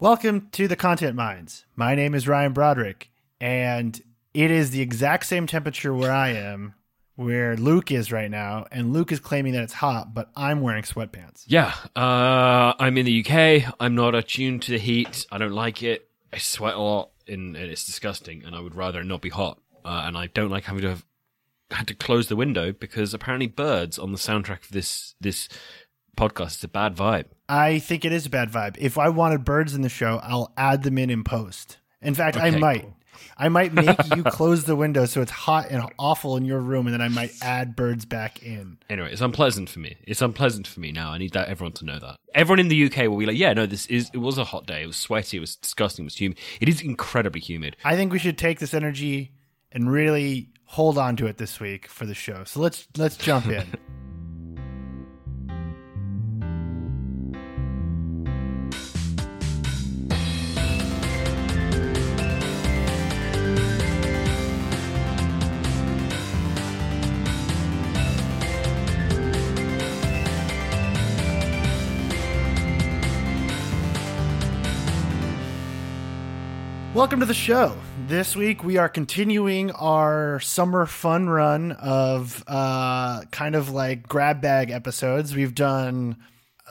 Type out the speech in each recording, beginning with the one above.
Welcome to the Content Mines. My name is Ryan Broderick, and it is the exact same temperature where I am, where Luke is right now, and Luke is claiming that it's hot, but I'm wearing sweatpants. Yeah, uh, I'm in the UK. I'm not attuned to the heat. I don't like it. I sweat a lot, and, and it's disgusting. And I would rather not be hot. Uh, and I don't like having to have had to close the window because apparently birds on the soundtrack of this this podcast is a bad vibe. I think it is a bad vibe. If I wanted birds in the show, I'll add them in in post. In fact, I might. cool. I might make you close the window so it's hot and awful in your room, and then I might add birds back in. Anyway, it's unpleasant for me. It's unpleasant for me now. I need that everyone to know that. Everyone in the UK will be like, "Yeah, no, this is. It was a hot day. It was sweaty. It was disgusting. It was humid. It is incredibly humid." I think we should take this energy and really hold on to it this week for the show. So let's let's jump in. Welcome to the show. This week we are continuing our summer fun run of uh, kind of like grab bag episodes. We've done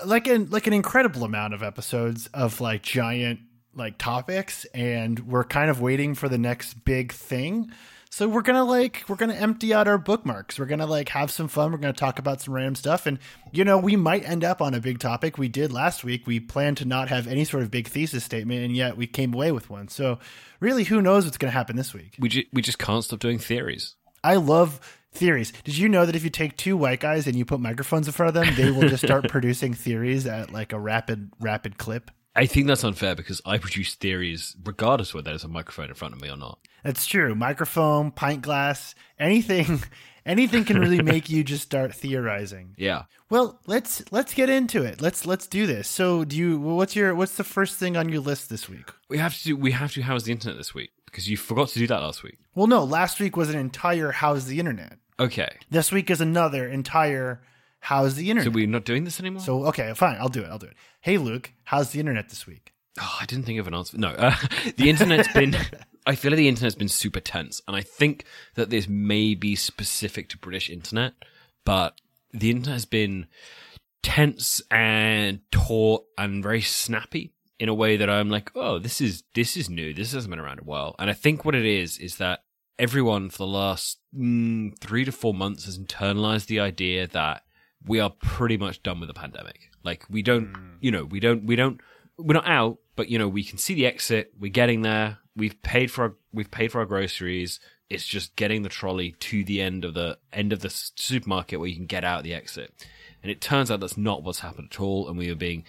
like an like an incredible amount of episodes of like giant like topics, and we're kind of waiting for the next big thing. So we're gonna like we're gonna empty out our bookmarks. We're gonna like have some fun. We're gonna talk about some random stuff, and you know we might end up on a big topic. We did last week. We planned to not have any sort of big thesis statement, and yet we came away with one. So really, who knows what's gonna happen this week? We ju- we just can't stop doing theories. I love theories. Did you know that if you take two white guys and you put microphones in front of them, they will just start producing theories at like a rapid rapid clip? I think that's unfair because I produce theories regardless whether there's a microphone in front of me or not. That's true. Microphone, pint glass, anything anything can really make you just start theorizing. Yeah. Well, let's let's get into it. Let's let's do this. So, do you what's your what's the first thing on your list this week? We have to do, we have to house the internet this week because you forgot to do that last week. Well, no, last week was an entire how's the internet. Okay. This week is another entire how's the internet? So we're not doing this anymore? So, okay, fine, I'll do it. I'll do it. Hey Luke, how's the internet this week? Oh, I didn't think of an answer. No, uh, the internet's been. I feel like the internet's been super tense, and I think that this may be specific to British internet, but the internet has been tense and taut and very snappy in a way that I'm like, oh, this is this is new. This hasn't been around a while, and I think what it is is that everyone for the last mm, three to four months has internalized the idea that we are pretty much done with the pandemic. Like we don't, you know, we don't, we don't, we're not out, but you know, we can see the exit. We're getting there. We've paid for our, we've paid for our groceries. It's just getting the trolley to the end of the end of the supermarket where you can get out the exit. And it turns out that's not what's happened at all. And we are being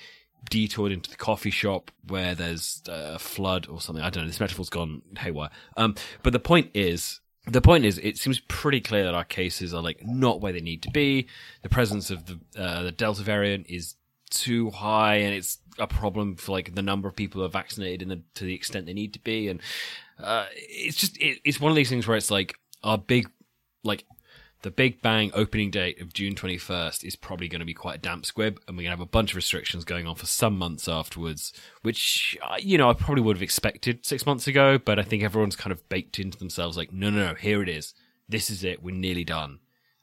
detoured into the coffee shop where there's a flood or something. I don't know. This metaphor's gone haywire. Um, but the point is, the point is, it seems pretty clear that our cases are like not where they need to be. The presence of the uh, the Delta variant is too high, and it's a problem for like the number of people who are vaccinated and the, to the extent they need to be. And uh, it's just it, it's one of these things where it's like our big like the Big Bang opening date of June 21st is probably going to be quite a damp squib, and we're going to have a bunch of restrictions going on for some months afterwards, which, uh, you know, I probably would have expected six months ago, but I think everyone's kind of baked into themselves like, no, no, no, here it is. This is it. We're nearly done.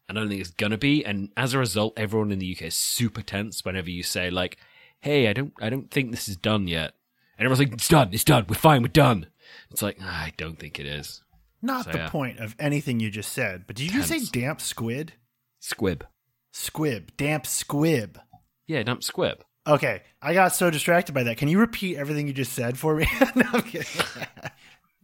And I don't think it's going to be. And as a result, everyone in the UK is super tense whenever you say, like, hey, I don't, I don't think this is done yet. And everyone's like, it's done, it's done, we're fine, we're done. It's like, "Ah, I don't think it is. Not So, the yeah. point of anything you just said, but did you just say damp squid? Squib. Squib, damp squib. Yeah, damp squib. Okay, I got so distracted by that. Can you repeat everything you just said for me? no,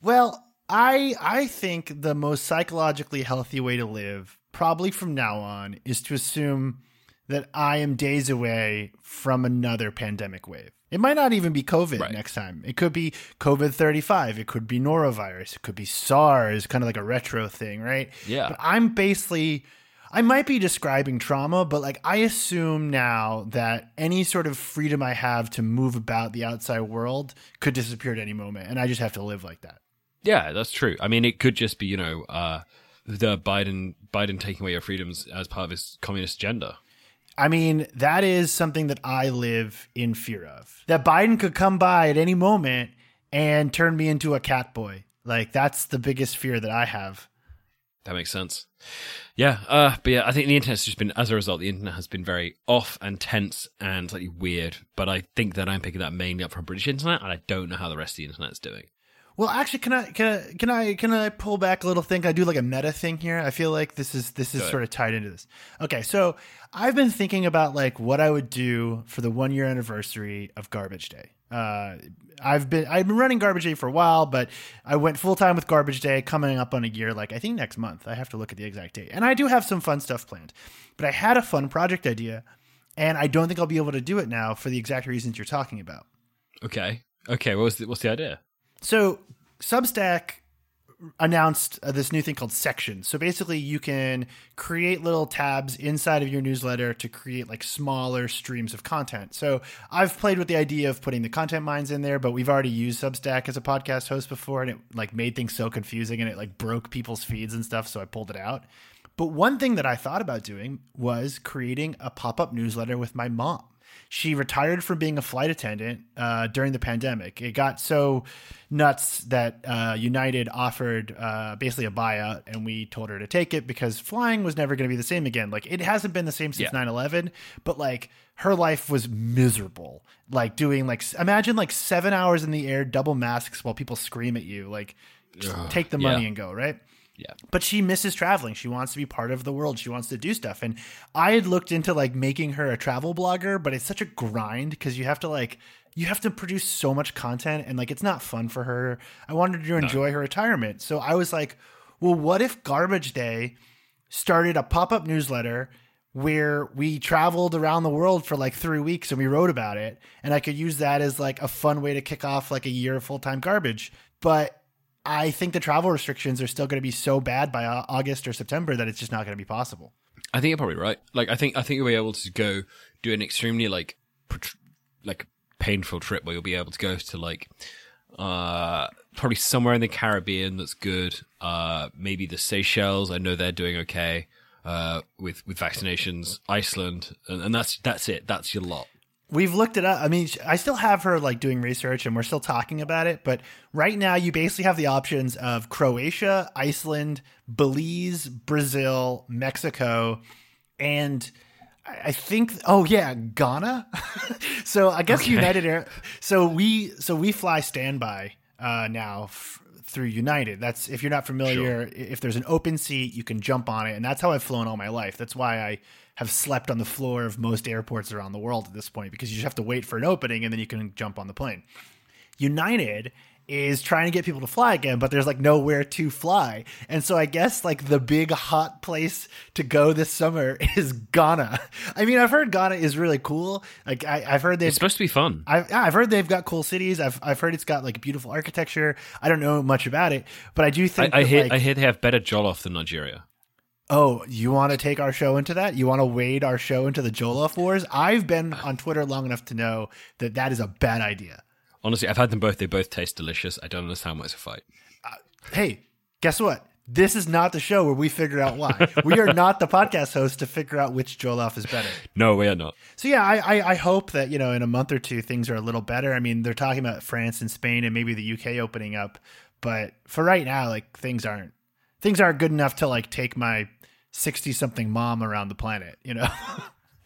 well, I I think the most psychologically healthy way to live, probably from now on, is to assume that I am days away from another pandemic wave. It might not even be COVID Right. next time. It could be COVID 35. It could be norovirus. It could be SARS, kind of like a retro thing, right? Yeah. But I'm basically I might be describing trauma, but like I assume now that any sort of freedom I have to move about the outside world could disappear at any moment, and I just have to live like that. Yeah, that's true. I mean, it could just be, you know, uh, the Biden Biden taking away your freedoms as part of his communist agenda. I mean, that is something that I live in fear of. That Biden could come by at any moment and turn me into a cat boy. Like that's the biggest fear that I have. That makes sense. Yeah, uh, but yeah, I think the internet's just been, as a result, the internet has been very off and tense and slightly weird. But I think that I'm picking that mainly up from British internet, and I don't know how the rest of the internet's doing. Well, actually, can I can I can I can I pull back a little thing? Can I do like a meta thing here? I feel like this is this is sort of tied into this. Okay, so I've been thinking about like what I would do for the one year anniversary of Garbage Day. Uh, I've been I've been running Garbage Day for a while, but I went full time with Garbage Day coming up on a year. Like I think next month. I have to look at the exact date, and I do have some fun stuff planned. But I had a fun project idea, and I don't think I'll be able to do it now for the exact reasons you're talking about. Okay. Okay. What was the, what's the idea? So Substack announced uh, this new thing called sections. So basically, you can create little tabs inside of your newsletter to create like smaller streams of content. So I've played with the idea of putting the content mines in there, but we've already used Substack as a podcast host before, and it like made things so confusing and it like broke people's feeds and stuff. So I pulled it out. But one thing that I thought about doing was creating a pop up newsletter with my mom. She retired from being a flight attendant uh, during the pandemic. It got so nuts that uh, United offered uh, basically a buyout, and we told her to take it because flying was never going to be the same again. Like it hasn't been the same since Yeah. 9 11, but like her life was miserable. Like doing like, imagine like seven hours in the air, double masks while people scream at you. Like, just take the money yeah. and go, right? Yeah. but she misses traveling. She wants to be part of the world. She wants to do stuff. And I had looked into like making her a travel blogger, but it's such a grind because you have to like you have to produce so much content and like it's not fun for her. I wanted her to enjoy her retirement. So I was like, well, what if Garbage Day started a pop-up newsletter where we traveled around the world for like three weeks and we wrote about it and i could use that as like a fun way to kick off like a year of full-time garbage but i think the travel restrictions are still going to be so bad by august or september that it's just not going to be possible I think you're probably right. Like, I think I think you'll be able to go do an extremely like like painful trip where you'll be able to go to like uh probably somewhere in the Caribbean that's good. Uh, maybe the Seychelles. I know they're doing okay uh with with vaccinations. Iceland, and, and that's that's it. That's your lot. We've looked it up. I mean, I still have her like doing research and we're still talking about it. But right now, you basically have the options of Croatia, Iceland, Belize, Brazil, Mexico, and I think, oh yeah, Ghana. so I guess Okay. United Air. So we, so we fly standby uh, now f- through United. That's if you're not familiar. i- If there's an open seat, you can jump on it, and that's how I've flown all my life. That's why I have slept on the floor of most airports around the world at this point because you just have to wait for an opening and then you can jump on the plane. United is trying to get people to fly again, but there's like nowhere to fly. And so I guess like the big hot place to go this summer is Ghana. I mean, I've heard Ghana is really cool. Like I, I've heard they've It's supposed to be fun. I've, I've heard they've got cool cities. I've, I've heard it's got like beautiful architecture. I don't know much about it, but I do I, think I that, hear like, I hear they have better jollof than Nigeria. Oh, you want to take our show into that? You want to wade our show into the Jollof Wars? I've been on Twitter long enough to know that that is a bad idea. Honestly, I've had them both. They both taste delicious. I don't understand why it's a fight. Uh, hey, guess what? This is not the show where we figure out why. we are not the podcast host to figure out which Jollof is better. No, we are not. So yeah, I, I I hope that you know in a month or two things are a little better. I mean, they're talking about France and Spain and maybe the UK opening up, but for right now, like things aren't things aren't good enough to like take my sixty something mom around the planet. You know.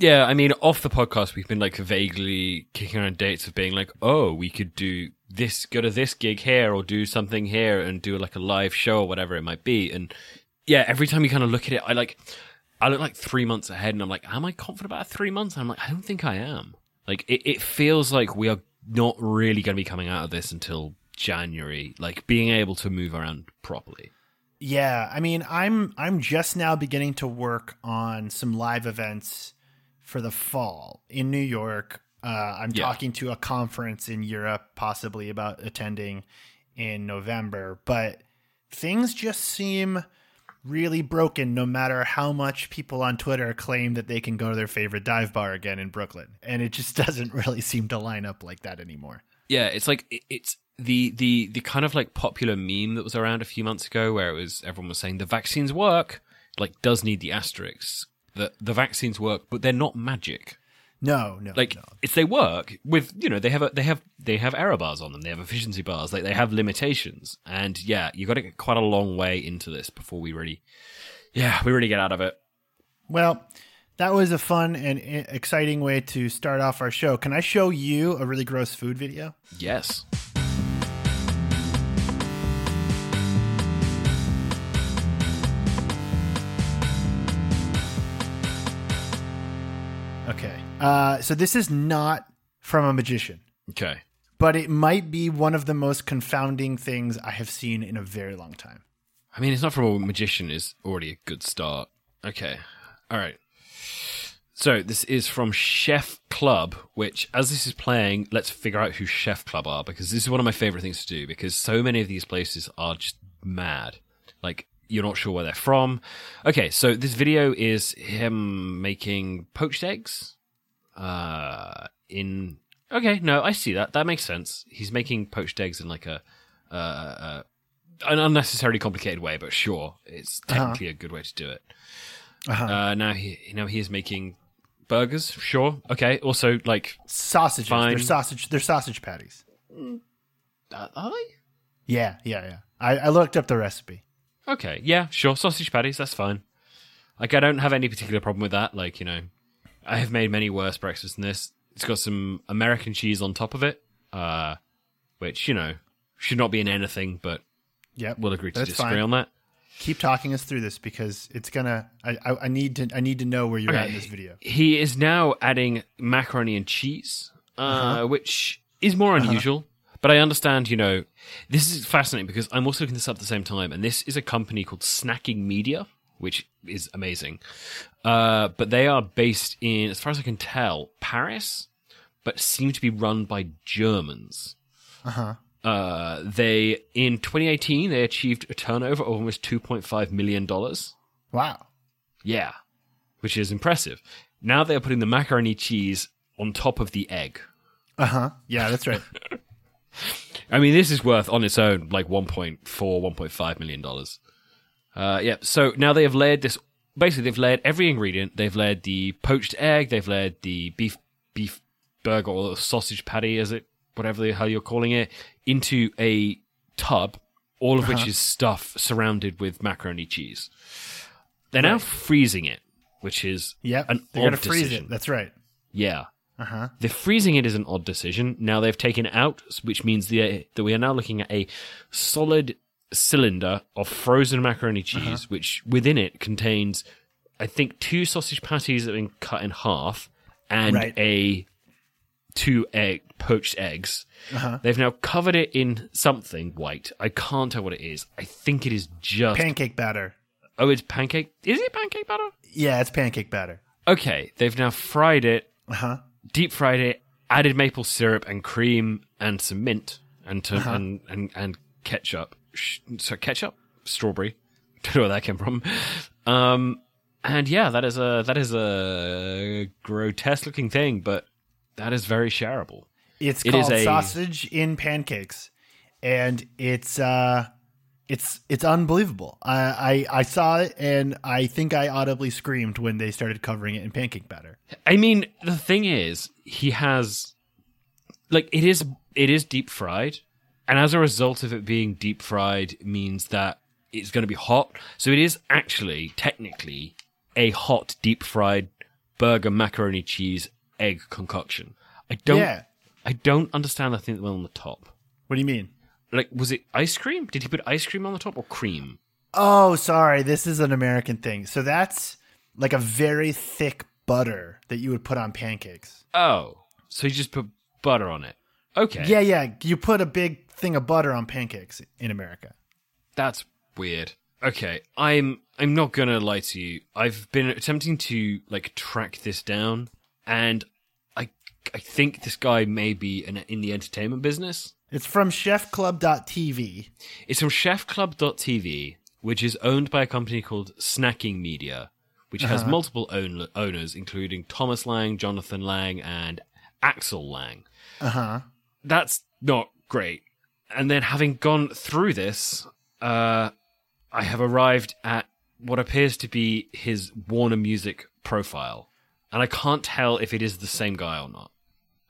Yeah, I mean, off the podcast, we've been like vaguely kicking around dates of being like, oh, we could do this, go to this gig here, or do something here, and do like a live show or whatever it might be. And yeah, every time you kind of look at it, I like, I look like three months ahead, and I'm like, am I confident about three months? And I'm like, I don't think I am. Like, it, it feels like we are not really going to be coming out of this until January, like being able to move around properly. Yeah, I mean, I'm I'm just now beginning to work on some live events for the fall in New York. Uh, I'm Yeah. talking to a conference in Europe, possibly about attending in November. But things just seem really broken, no matter how much people on Twitter claim that they can go to their favorite dive bar again in Brooklyn, and it just doesn't really seem to line up like that anymore. Yeah, it's like it- it's the the the kind of like popular meme that was around a few months ago where it was everyone was saying the vaccines work, like does need the asterisks that the vaccines work, but they're not magic. No, no, Like no. if they work with, you know, they have a, they have they have error bars on them. They have efficiency bars. Like they have limitations. And yeah, you got to get quite a long way into this before we really, yeah, we really get out of it. Well, that was a fun and exciting way to start off our show. Can I show you a really gross food video? Yes. Uh, so this is not from a magician, Okay. but it might be one of the most confounding things I have seen in a very long time. I mean, it's not from a magician is already a good start. Okay. All right. So this is from Chef Club, which as this is playing, let's figure out who Chef Club are because this is one of my favorite things to do because so many of these places are just mad. Like you're not sure where they're from. Okay, so this video is him making poached eggs. Uh in Okay, no, I see that. That makes sense. He's making poached eggs in like a uh, uh an unnecessarily complicated way, but sure, it's technically a good way to do it. Uh-huh. Uh, now he now he is making burgers. Sure, okay. Also, like, Sausages. Fine. They're sausage. They're sausage patties. uh, are they? Yeah, yeah, yeah. I, I looked up the recipe. Okay, yeah, sure. Sausage patties. That's fine. Like, I don't have any particular problem with that. Like, you know, I have made many worse breakfasts than this. It's got some American cheese on top of it, uh, which you know should not be in anything, but Yep. we'll agree to disagree fine. on that. Keep talking us through this because it's gonna. I, I, I need to. I need to know where you're at in this video. He is now adding macaroni and cheese, uh, Uh-huh. which is more unusual. But I understand, you know, this is fascinating because I'm also looking this up at the same time, and this is a company called Snacking Media, which is amazing. Uh, but they are based in, as far as I can tell, Paris, but seem to be run by Germans. Uh huh. Uh, they in 2018 they achieved a turnover of almost 2.5 million dollars. Wow. Yeah, which is impressive. Now they're putting the macaroni cheese on top of the egg. Uh huh. Yeah, that's right. I mean, this is worth on its own like 1.4, 1.5 million dollars. Uh, yeah. So now they have layered this. Basically, they've layered every ingredient. They've layered the poached egg. They've layered the beef beef burger or sausage patty, as it whatever the hell you're calling it, into a tub. All of which is stuff surrounded with macaroni cheese. They're now freezing it, which is Yep. an They're odd gonna freeze decision. it. That's right. Yeah. Uh huh. The freezing it is an odd decision. Now they've taken out, which means the, that we are now looking at a solid cylinder of frozen macaroni cheese, Uh-huh. which within it contains, I think, two sausage patties that have been cut in half and Right. a two egg poached eggs. Uh-huh. They've now covered it in something white. I can't tell what it is. I think it is just Pancake batter. oh, it's pancake. Is it pancake batter? Yeah, it's pancake batter. Okay, they've now fried it Uh huh. deep fried it, added maple syrup and cream and some mint and to, Uh-huh. and, and and ketchup. So ketchup, strawberry. Don't know where that came from. Um, and yeah, that is a that is a grotesque looking thing, but that is very shareable. It's It called a- sausage in pancakes, and it's uh, it's it's unbelievable. I, I I saw it, and I think I audibly screamed when they started covering it in pancake batter. I mean, the thing is, he has like it is it is deep fried, and as a result of it being deep fried means that it's going to be hot. So it is actually technically a hot deep fried burger macaroni cheese egg concoction. I don't Yeah. I don't understand the thing that went on the top. What do you mean? Like was it ice cream? Did he put ice cream on the top or cream? Oh, sorry. This is an American thing. So that's like a very thick butter that you would put on pancakes. Oh, so he just put butter on it. Okay. Yeah, yeah. You put a big thing of butter on pancakes in America. That's weird. Okay, I'm I'm not gonna lie to you. I've been attempting to like track this down, and I I think this guy may be in, in the entertainment business. It's from chefclub.tv. It's from ChefClub.tv, which is owned by a company called Snacking Media, which has multiple own, owners, including Thomas Lang, Jonathan Lang, and Axel Lang. Uh huh. that's not great. And then having gone through this, uh, I have arrived at what appears to be his Warner Music profile, and I can't tell if it is the same guy or not.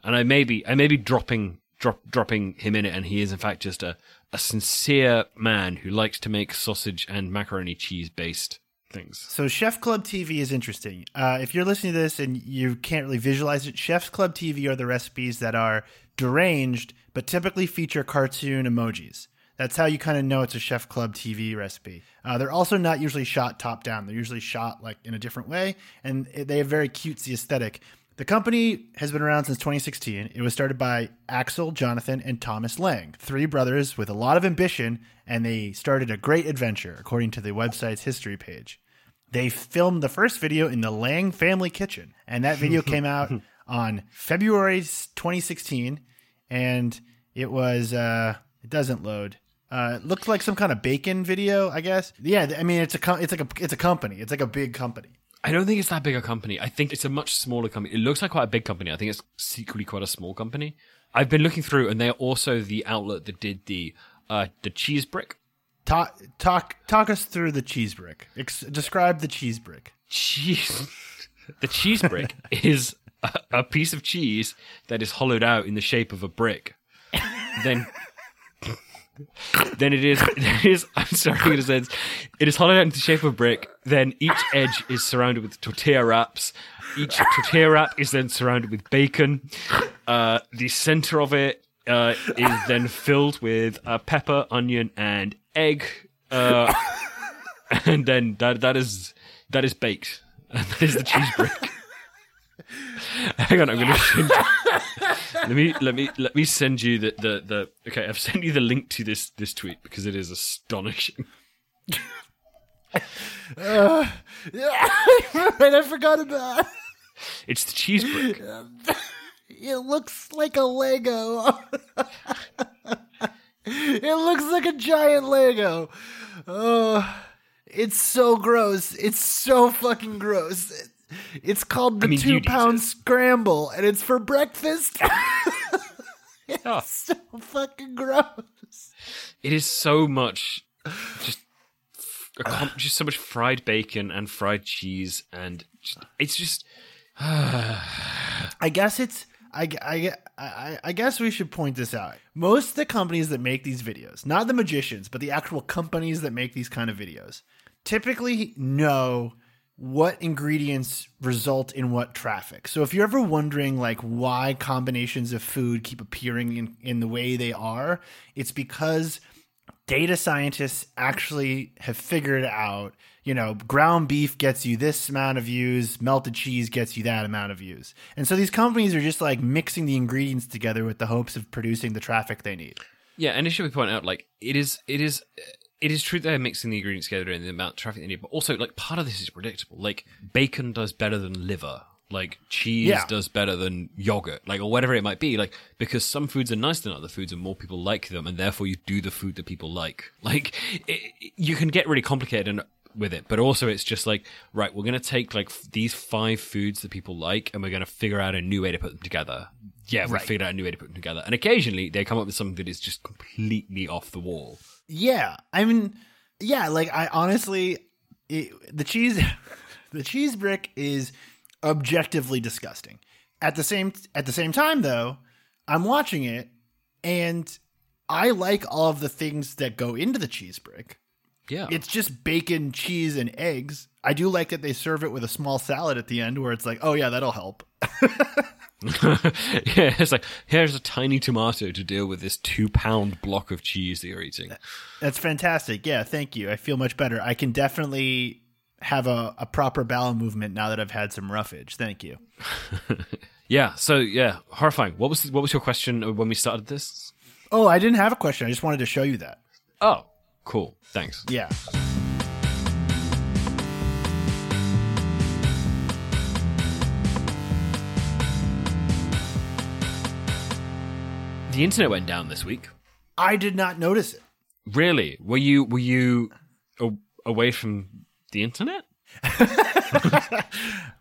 And I may be I may be dropping drop, dropping him in it, and he is in fact just a a sincere man who likes to make sausage and macaroni cheese based things. So Chef Club TV is interesting. Uh, if you're listening to this and you can't really visualize it, Chef's Club TV are the recipes that are deranged but typically feature cartoon emojis. That's how you kind of know it's a Chef Club TV recipe. Uh, they're also not usually shot top down. They're usually shot like in a different way, and they have very cutesy aesthetic. The company has been around since 2016. It was started by Axel, Jonathan, and Thomas Lang, three brothers with a lot of ambition, and they started a great adventure, according to the website's history page. They filmed the first video in the Lang family kitchen, and that video came out on February 2016, and it was uh, it doesn't load. Uh, it looked like some kind of bacon video, I guess. Yeah, I mean it's a co- it's like a it's a company. It's like a big company. I don't think it's that big a company. I think it's a much smaller company. It looks like quite a big company. I think it's secretly quite a small company. I've been looking through, and they're also the outlet that did the uh, the cheese brick. Talk talk talk us through the cheese brick. Ex- describe the cheese brick. Cheese. the cheese brick is a, a piece of cheese that is hollowed out in the shape of a brick. then then it is it is I'm sorry a sense. It is hollowed out into the shape of a brick. Then each edge is surrounded with tortilla wraps. Each tortilla wrap is then surrounded with bacon. Uh, the center of it uh, is then filled with uh, pepper, onion, and egg. Uh, and then that that is that is baked. And that is the cheese brick. Hang on, I'm gonna send you, let me let me let me send you the, the the okay. I've sent you the link to this this tweet because it is astonishing. Uh, right, I forgot about. It's the cheese brick. It looks like a Lego. it looks like a giant Lego. Oh, it's so gross. It's so fucking gross. It's called the mean, two pound scramble, and it's for breakfast. it's Oh. so fucking gross. It is so much just just so much fried bacon and fried cheese and just, it's just I guess it's. I, I, I, guess we should point this out. Most of the companies that make these videos, not the magicians, but the actual companies that make these kind of videos, typically know what ingredients result in what traffic. So if you're ever wondering like why combinations of food keep appearing in, in the way they are, it's because data scientists actually have figured out, you know, ground beef gets you this amount of views, melted cheese gets you that amount of views. And so these companies are just like mixing the ingredients together with the hopes of producing the traffic they need. yeah. And it should be pointed out like it is it is it is true they're mixing the ingredients together and the amount of traffic they need, but also like part of this is predictable. Like bacon does better than liver. Like cheese Yeah. does better than yogurt, like or whatever it might be, like because some foods are nicer than other foods, and more people like them, and therefore you do the food that people like. Like it, you can get really complicated and with it, but also it's just like right, we're gonna take like f- these five foods that people like, and we're gonna figure out a new way to put them together. Yeah, we Right. figured out a new way to put them together, and occasionally they come up with something that is just completely off the wall. Yeah, I mean, yeah, like I honestly, it, the cheese, the cheese brick is objectively disgusting. At the same at the same time, though, I'm watching it, and I like all of the things that go into the cheese brick. Yeah, It's just bacon, cheese, and eggs. I do like that they serve it with a small salad at the end, where it's like, oh yeah, that'll help. yeah, it's like here's a tiny tomato to deal with this two pound block of cheese that you're eating. That's fantastic. Yeah, thank you. I feel much better. I can definitely have a, a proper bowel movement now that I've had some roughage. Thank you. Yeah, so yeah, horrifying. What was what was your question when we started this? Oh, I didn't have a question. I just wanted to show you that. Oh, cool. Thanks. Yeah. The internet went down this week. I did not notice it. Really? Were you were you a- away from the internet?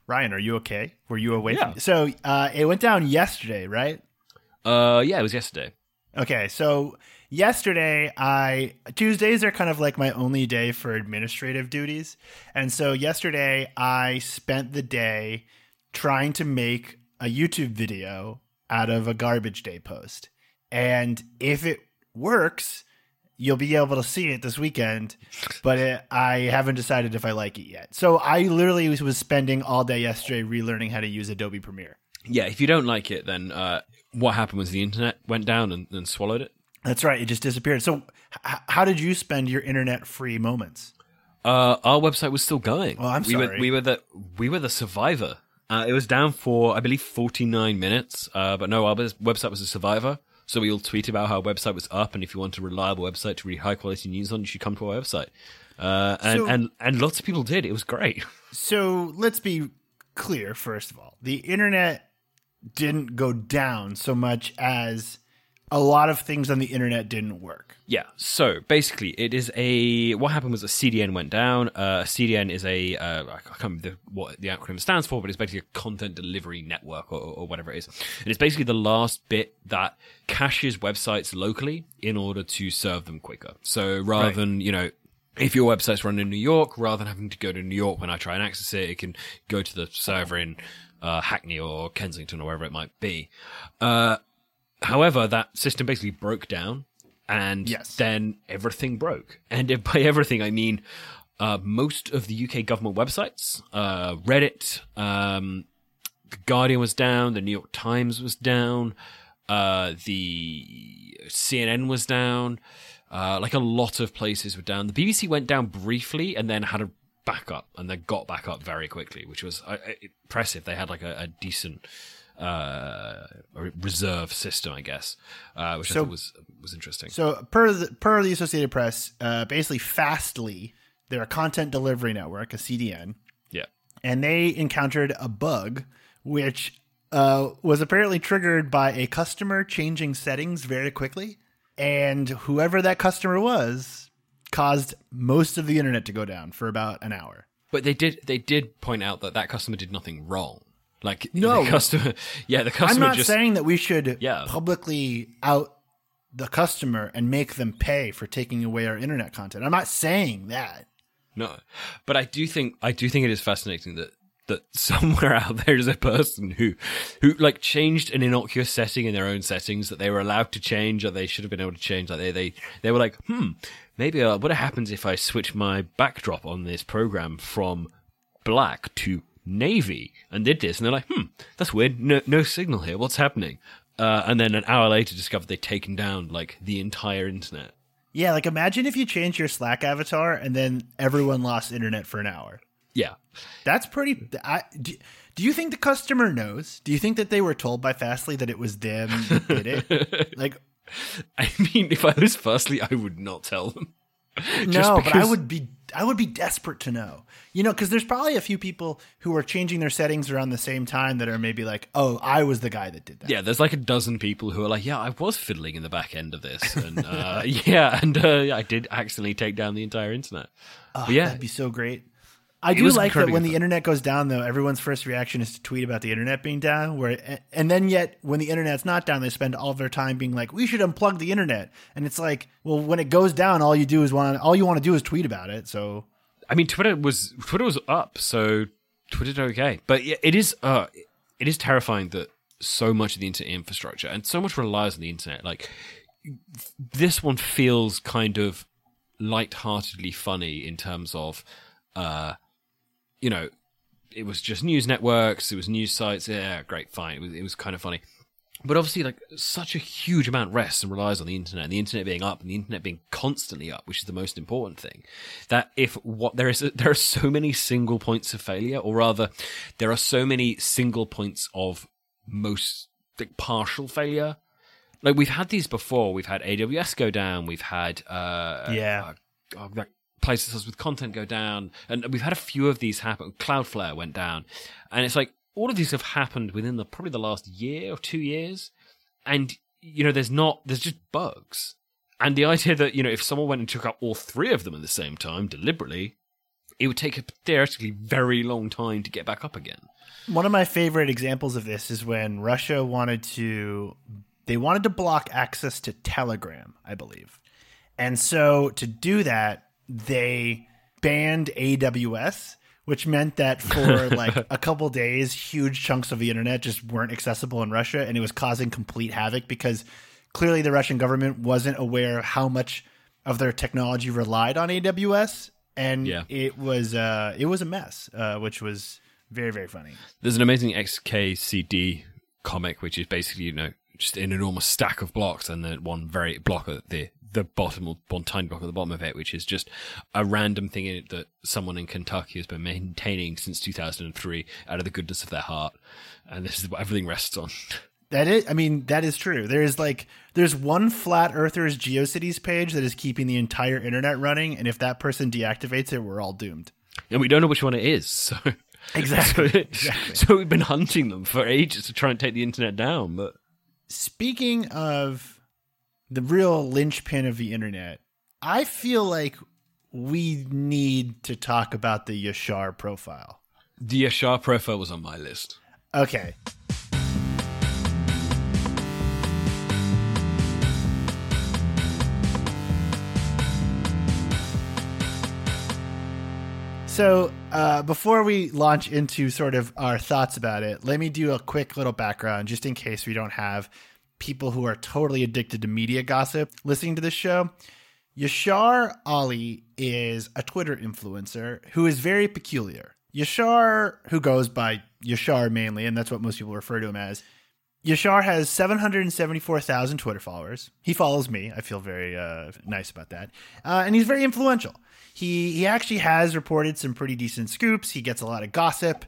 Ryan, are you okay? Were you away Yeah. So uh, it went down yesterday, right? Uh, yeah, it was yesterday. Okay, so yesterday I Tuesdays are kind of like my only day for administrative duties. And so yesterday I spent the day trying to make a YouTube video out of a garbage day post. And if it works, you'll be able to see it this weekend, but it, I haven't decided if I like it yet. So I literally was, spending all day yesterday relearning how to use Adobe Premiere. Yeah, if you don't like it, then uh, what happened was the internet went down and, and swallowed it. That's right. It just disappeared. So, h- how did you spend your internet free moments? Uh, our website was still going. Oh, I'm we Were, sorry. we were the we were the survivor. Uh, it was down for I believe 49 minutes. Uh, but no, our website was a survivor. So we all tweet about how our website was up, and if you want a reliable website to read high quality news on, you should come to our website. Uh, and, So- and and lots of people did. It was great. So, let's be clear first of all. The internet didn't go down so much as a lot of things on the internet didn't work. Yeah. So basically, it is a. What happened was a CDN went down. Uh, CDN is a. Uh, I can't remember the, what the acronym stands for, but it's basically a content delivery network or, or whatever it is. And it's basically the last bit that caches websites locally in order to serve them quicker. So rather Right. than you know. If your website's run in New York, rather than having to go to New York when I try and access it, it can go to the server in uh, Hackney or Kensington or wherever it might be. Uh, However, that system basically broke down, and Yes. then everything broke. And if- by everything, I mean uh, most of the UK government websites, uh, Reddit, um, the Guardian was down, the New York Times was down, uh, the CNN was down, uh, like a lot of places were down. The BBC went down briefly and then had a backup, and then got back up very quickly, which was uh, uh, impressive. They had like a, a decent uh, reserve system, I guess, uh, which I thought was was interesting. So, per the, per the Associated Press, uh, basically, Fastly, they're a content delivery network, a CDN, yeah. and they encountered a bug which uh, was apparently triggered by a customer changing settings very quickly. And whoever that customer was caused most of the internet to go down for about an hour. But they did they did point out that that customer did nothing wrong. Like No. the customer, yeah, the customer. I'm not just saying that we should Yeah. publicly out the customer and make them pay for taking away our internet content. I'm not saying that. no. But I do think I do think it is fascinating that that somewhere out there is a person who who like changed an innocuous setting in their own settings that they were allowed to change or they should have been able to change. Like they they they were like, hmm, maybe uh, what happens if I switch my backdrop on this program from black to navy and did this and they're like hmm that's weird no no signal here what's happening uh, and then an hour later discovered they'd taken down like the entire internet Yeah, like imagine if you change your Slack avatar and then everyone lost internet for an hour. yeah That's pretty. I, do, do you think the customer knows? Do you think that they were told by Fastly that it was them that did it? like, i mean if i was Fastly, i would not tell them no, but I would be. I would be desperate to know. You know, because there's probably a few people who are changing their settings around the same time that are maybe like, "Oh, I was the guy that did that." yeah there's like a dozen people who are like yeah i was fiddling in the back end of this and uh, yeah and uh, i did accidentally take down the entire internet Oh, yeah that'd be so great. I do like that when the internet goes down, though. Everyone's first reaction is to tweet about the internet being down. Where and then yet when the internet's not down, they spend all of their time being like, "We should unplug the internet." And it's like, well, when it goes down, all you do is want all you want to do is tweet about it. So I mean, Twitter was Twitter was up, so Twitter did okay. But yeah, it is uh, it is terrifying that so much of the internet infrastructure and so much relies on the internet. Like this one feels kind of light-heartedly funny in terms of, uh, you know, it was just news networks, it was news sites. Yeah, great, fine. It was it was kind of funny. But obviously, like such a huge amount rests and relies on the internet, and the internet being up, and the internet being constantly up, which is the most important thing. That if what there is, there are so many single points of failure, or rather, there are so many single points of most like, partial failure. Like we've had these before. We've had AWS go down. We've had uh, Yeah. uh, uh, like places with content go down, and we've had a few of these happen. Cloudflare went down, and it's like all of these have happened within the probably the last year or two years, and you know there's not there's just bugs, and the idea that you know if someone went and took out all three of them at the same time deliberately, it would take a theoretically very long time to get back up again. one of my favorite examples of this is when Russia wanted to they wanted to block access to Telegram, I believe. And so to do that, they banned AWS, which meant that for like a couple days, huge chunks of the internet just weren't accessible in Russia, and it was causing complete havoc because clearly the Russian government wasn't aware how much of their technology relied on AWS, and Yeah. it was uh, it was a mess, uh, which was very very funny. There's an amazing XKCD comic, which is basically you know just an enormous stack of blocks, and then one very block at the the bottom, or one tiny block at the bottom of it, which is just a random thing in it that someone in Kentucky has been maintaining since 2003 out of the goodness of their heart, and this is what everything rests on. That is, I mean, that is true. There is like, there's one flat earthers GeoCities page that is keeping the entire internet running, and if that person deactivates it, we're all doomed. and we don't know which one it is. So Exactly. so, exactly. so we've been hunting them for ages to try and take the internet down. But Speaking of the real linchpin of the internet, I feel like we need to talk about the Yashar profile. the Yashar profile was on my list. Okay. So, uh, before we launch into sort of our thoughts about it, let me do a quick little background just in case we don't have people who are totally addicted to media gossip listening to this show. Yashar Ali is a Twitter influencer who is very peculiar. Yashar, who goes by Yashar mainly, and that's what most people refer to him as, Yashar has 774,000 Twitter followers. He follows me. I feel very uh, nice about that. Uh, and he's very influential. He, he actually has reported some pretty decent scoops. He gets a lot of gossip.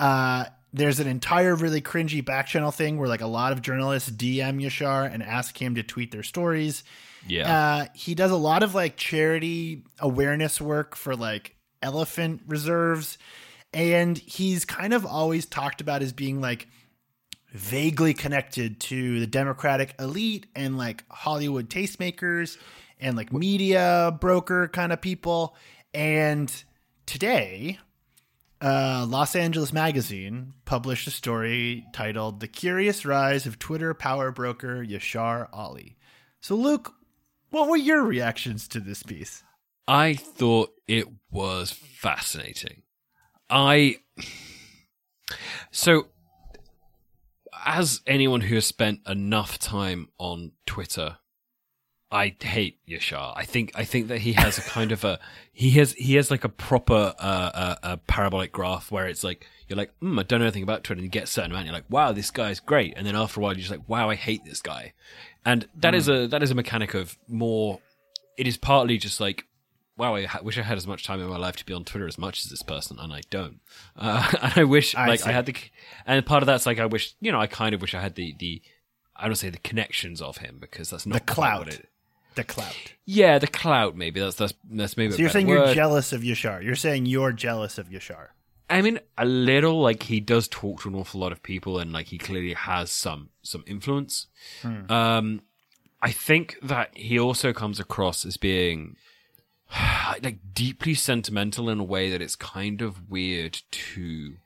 Uh, there's an entire really cringy back channel thing where like a lot of journalists DM Yashar and ask him to tweet their stories. Yeah. Uh, he does a lot of like charity awareness work for like elephant reserves. And he's kind of always talked about as being like vaguely connected to the Democratic elite and like Hollywood tastemakers and like media broker kind of people. And today, uh, Los Angeles Magazine published a story titled The Curious Rise of Twitter Power Broker Yashar Ali. So, Luke, what were your reactions to this piece? I thought it was fascinating. I so as anyone who has spent enough time on Twitter, I hate Yashar. I think I think that he has a kind of a he has he has like a proper uh, uh, a parabolic graph where it's like you're like mm, I don't know anything about Twitter and you get a certain amount you're like wow this guy's great and then after a while you're just like wow I hate this guy and that is a that is a mechanic of more it is partly just like wow, I ha- wish I had as much time in my life to be on Twitter as much as this person, and I don't. Uh, and I wish, I like, see. I had the, and part of that's like, I wish, you know, I kind of wish I had the, the, I don't say the connections of him because that's not The what it- The clout. Yeah, the clout. Maybe that's that's that's maybe. So you're saying you're jealous of Yashar. You're saying you're jealous of Yashar. I mean, a little. Like he does talk to an awful lot of people, and like he clearly has some some influence. Um, I think that he also comes across as being like deeply sentimental in a way that it's kind of weird to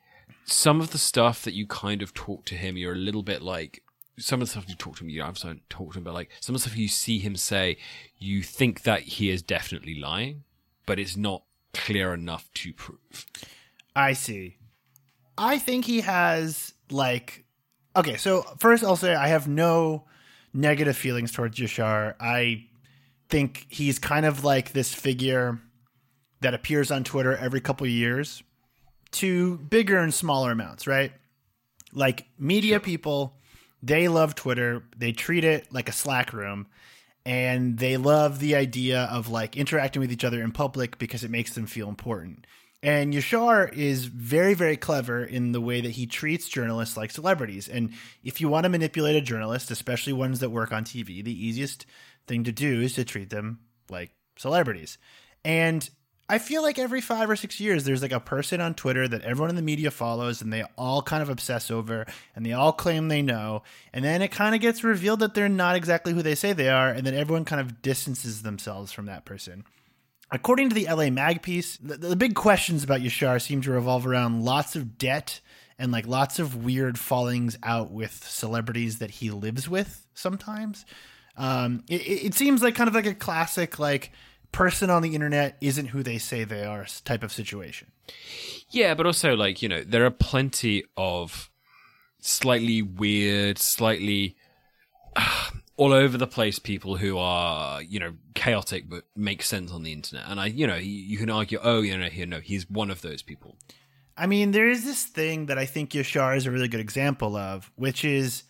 some of the stuff that you kind of talk to him. You're a little bit like some of the stuff you talk to him. You know, I've don't talk to him, but like some of the stuff you see him say, you think that he is definitely lying, but it's not clear enough to prove. I see. I think he has like okay, so first I'll say I have no negative feelings towards Yashar. I think he's kind of like this figure that appears on Twitter every couple of years to bigger and smaller amounts, right? Like media people, they love Twitter. They treat it like a Slack room and they love the idea of like interacting with each other in public because it makes them feel important. And Yashar is very, very clever in the way that he treats journalists like celebrities. And if you want to manipulate a journalist, especially ones that work on TV, the easiest thing to do is to treat them like celebrities. And I feel like every five or six years, there's like a person on Twitter that everyone in the media follows and they all kind of obsess over and they all claim they know. And then it kind of gets revealed that they're not exactly who they say they are. And then everyone kind of distances themselves from that person. According to the LA Mag piece, the, the big questions about Yashar seem to revolve around lots of debt and like lots of weird fallings out with celebrities that he lives with sometimes. Um, it, it seems like kind of like a classic like person on the internet isn't who they say they are type of situation. Yeah, but also like you know there are plenty of slightly weird, slightly uh, all over the place people who are you know chaotic but make sense on the internet, and I you know you, can argue oh you know you know he's one of those people. I mean, there is this thing that I think Yashar is a really good example of, which is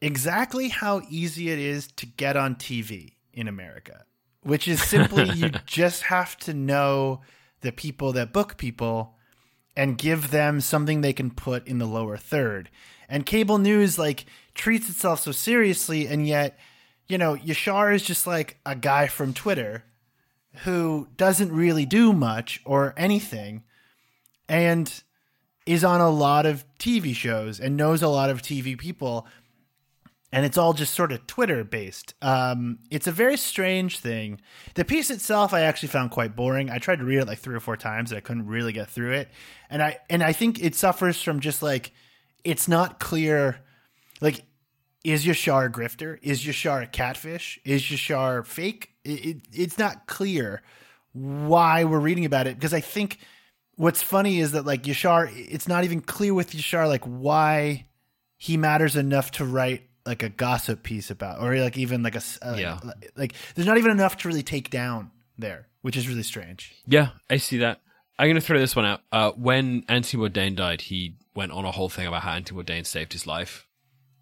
exactly how easy it is to get on TV in America, which is simply you just have to know the people that book people and give them something they can put in the lower third. And cable news like treats itself so seriously and yet, you know, Yashar is just like a guy from Twitter who doesn't really do much or anything and is on a lot of TV shows and knows a lot of TV people and it's all just sort of Twitter based. Um, it's a very strange thing. The piece itself, I actually found quite boring. I tried to read it like three or four times, and I couldn't really get through it. And I and I think it suffers from just like it's not clear. Like, is Yashar a grifter? Is Yashar a catfish? Is Yashar fake? It, it, it's not clear why we're reading about it because I think what's funny is that like Yashar, it's not even clear with Yashar like why he matters enough to write like a gossip piece about, or like even like a uh, Yeah. like, there's not even enough to really take down there, which is really strange. Yeah, I see that. I'm going to throw this one out. Uh, when Anthony Bourdain died, he went on a whole thing about how Anthony Bourdain saved his life,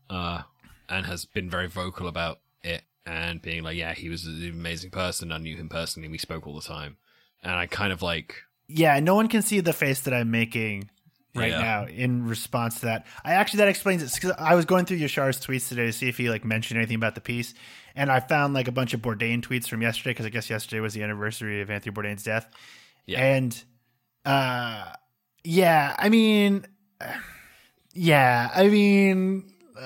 uh, and has been very vocal about it and being like, "Yeah, he was an amazing person. I knew him personally. We spoke all the time." And I kind of like, Yeah, no one can see the face that I'm making right Yeah. now in response to that. I actually that explains it because I was going through Yashar's tweets today to see if he like mentioned anything about the piece, and I found like a bunch of Bourdain tweets from yesterday because I guess yesterday was the anniversary of Anthony Bourdain's death. Yeah. And uh yeah, I mean yeah, I mean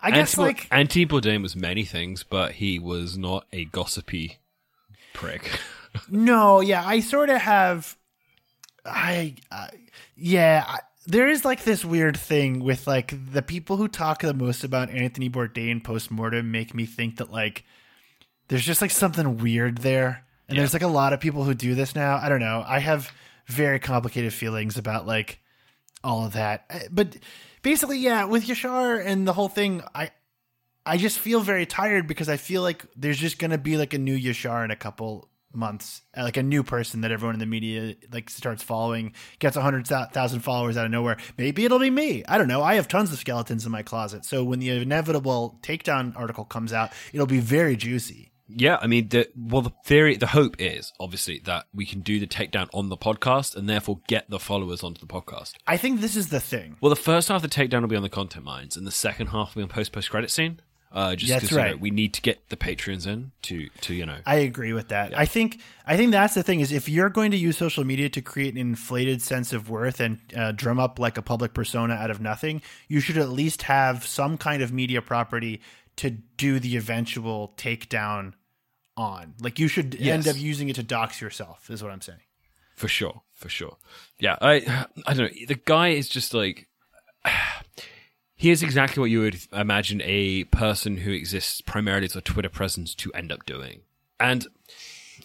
I guess like Anthony Bourdain was many things, but he was not a gossipy prick. No, yeah, I sort of have. I, uh, yeah, I, there is like this weird thing with like the people who talk the most about Anthony Bourdain post mortem make me think that like there's just like something weird there, and there's like a lot of people who do this now. I don't know. I have very complicated feelings about like all of that, Uh, but basically, yeah, with Yashar and the whole thing, I. I just feel very tired because I feel like there's just gonna be like a new Yashar in a couple months, uh, like a new person that everyone in the media like starts following, gets a hundred thousand followers out of nowhere. Maybe it'll be me. I don't know. I have tons of skeletons in my closet, so when the inevitable takedown article comes out, it'll be very juicy. Yeah, I mean, the, well, the theory, the hope is obviously that we can do the takedown on the podcast and therefore get the followers onto the podcast. I think this is the thing. Well, the first half of the takedown will be on the content mines, and the second half will be on post post credit scene. Uh, just That's 'cause, you know, right. we need to get the patrons in to to you know. I agree with that. I think I think that's the thing is if you're going to use social media to create an inflated sense of worth and uh, drum up like a public persona out of nothing, you should at least have some kind of media property to do the eventual takedown on. Like you should end up using it to dox yourself. Is what I'm saying. For sure, for sure. Yeah, I I don't know. The guy is just like he is exactly what you would imagine a person who exists primarily as a Twitter presence to end up doing. And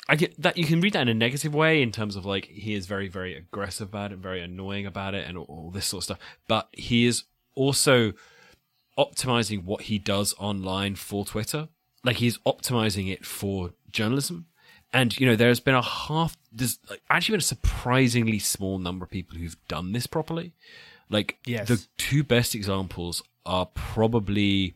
I get that you can read that in a negative way in terms of like he is very very aggressive about it, very annoying about it, and all, all this sort of stuff. But he is also optimizing what he does online for Twitter. Like he's optimizing it for journalism. And you know, there's been a half. There's actually been a surprisingly small number of people who've done this properly. Like Yes. the two best examples are probably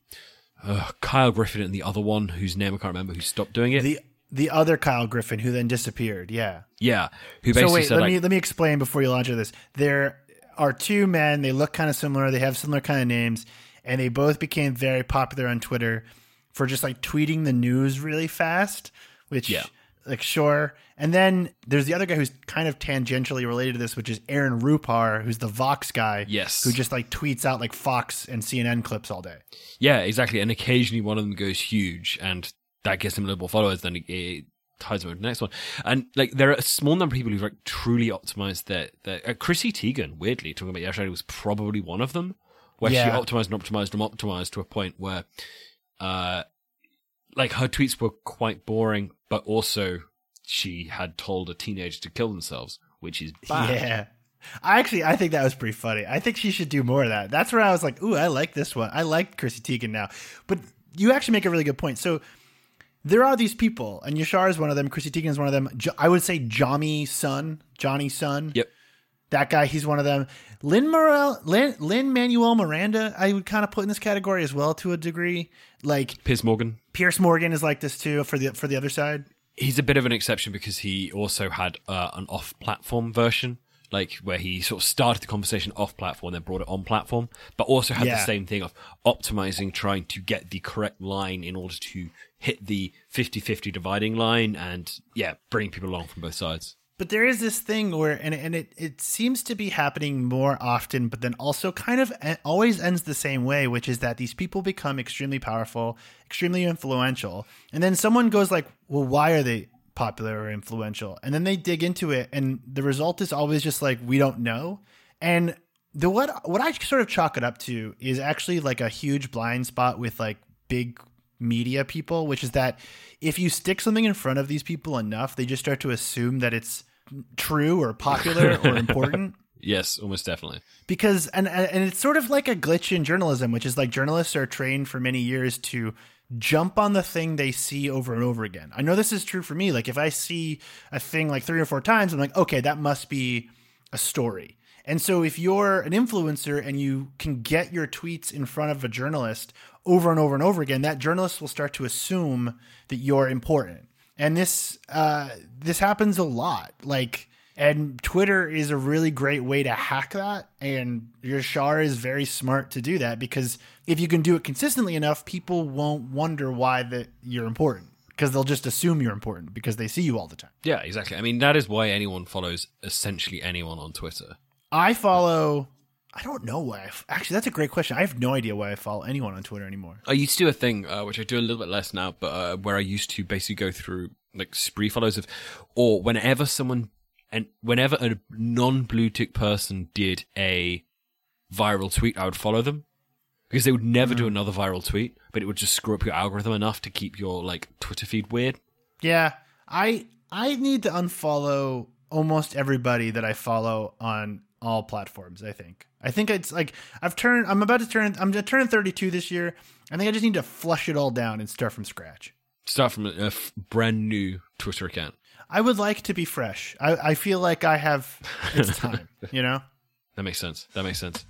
uh, Kyle Griffin and the other one whose name I can't remember who stopped doing it. The the other Kyle Griffin who then disappeared. Yeah. yeah, who basically So wait, said let like, me let me explain before you launch into this. There are two men. They look kind of similar. They have similar kind of names, and they both became very popular on Twitter for just like tweeting the news really fast. Which, Yeah. Like, sure. And then there's the other guy who's kind of tangentially related to this, which is Aaron Rupar, who's the Vox guy. Yes. who just like tweets out like Fox and CNN clips all day. Yeah, exactly. And occasionally one of them goes huge, and that gets him a little more followers. Then it tides over to the next one. And like there are a small number of people who've like truly optimized their their uh, Chrissy Teigen, weirdly, talking about yesterday was probably one of them. Where Yeah. she optimized and optimized and optimized to a point where uh like her tweets were quite boring, but also she had told a teenager to kill themselves, which is bad. Yeah. I actually I think that was pretty funny. I think she should do more of that. That's where I was like, ooh, I like this one. I like Chrissy Teigen now. But you actually make a really good point. So there are these people, and Yashar is one of them. Chrissy Teigen is one of them. Jo- I would say Jonny Sun, Jonny Sun. Yep. That guy, he's one of them. Lynn Morel, Lynn, Lin Manuel Miranda, I would kind of put in this category as well to a degree. Like Piers Morgan. Piers Morgan is like this too for the for the other side. he's a bit of an exception because he also had uh, an off-platform version, like where he sort of started the conversation off-platform, then brought it on platform, but also had Yeah. the same thing of optimizing, trying to get the correct line in order to hit the 50-50 dividing line, and yeah, bring people along from both sides. But there is this thing where, and and it it seems to be happening more often, but then also kind of e- always ends the same way, which is that these people become extremely powerful, extremely influential, and then someone goes like, "Well, why are they popular or influential?" And then they dig into it, and the result is always just like, "We don't know." And the what what I sort of chalk it up to is actually like a huge blind spot with like big media people, which is that if you stick something in front of these people enough, they just start to assume that it's true or popular or important. Yes, almost definitely. Because and and it's sort of like a glitch in journalism, which is like journalists are trained for many years to jump on the thing they see over and over again. I know this is true for me. Like if I see a thing like three or four times, I'm like, okay, that must be a story. And so if you're an influencer and you can get your tweets in front of a journalist over and over and over again, that journalist will start to assume that you're important. And this uh, this happens a lot. Like and Twitter is a really great way to hack that. And Yashar is very smart to do that because if you can do it consistently enough, people won't wonder why that you're important because they'll just assume you're important because they see you all the time. Yeah, exactly. I mean, that is why anyone follows essentially anyone on Twitter. I follow. I don't know why. I f- Actually, that's a great question. I have no idea why I follow anyone on Twitter anymore. I used to do a thing, uh, which I do a little bit less now, but uh, where I used to basically go through like spree follows of, or whenever someone and whenever a non-blue tick person did a viral tweet, I would follow them because they would never do another viral tweet, but it would just screw up your algorithm enough to keep your like Twitter feed weird. Yeah, I I need to unfollow almost everybody that I follow on all platforms. I think. I think it's like I've turned. I'm about to turn. I'm gonna turn 32 this year. I think I just need to flush it all down and start from scratch. Start from a, a f- brand new Twitter account. I would like to be fresh. I, I feel like I have. It's time. you know. That makes sense. That makes sense.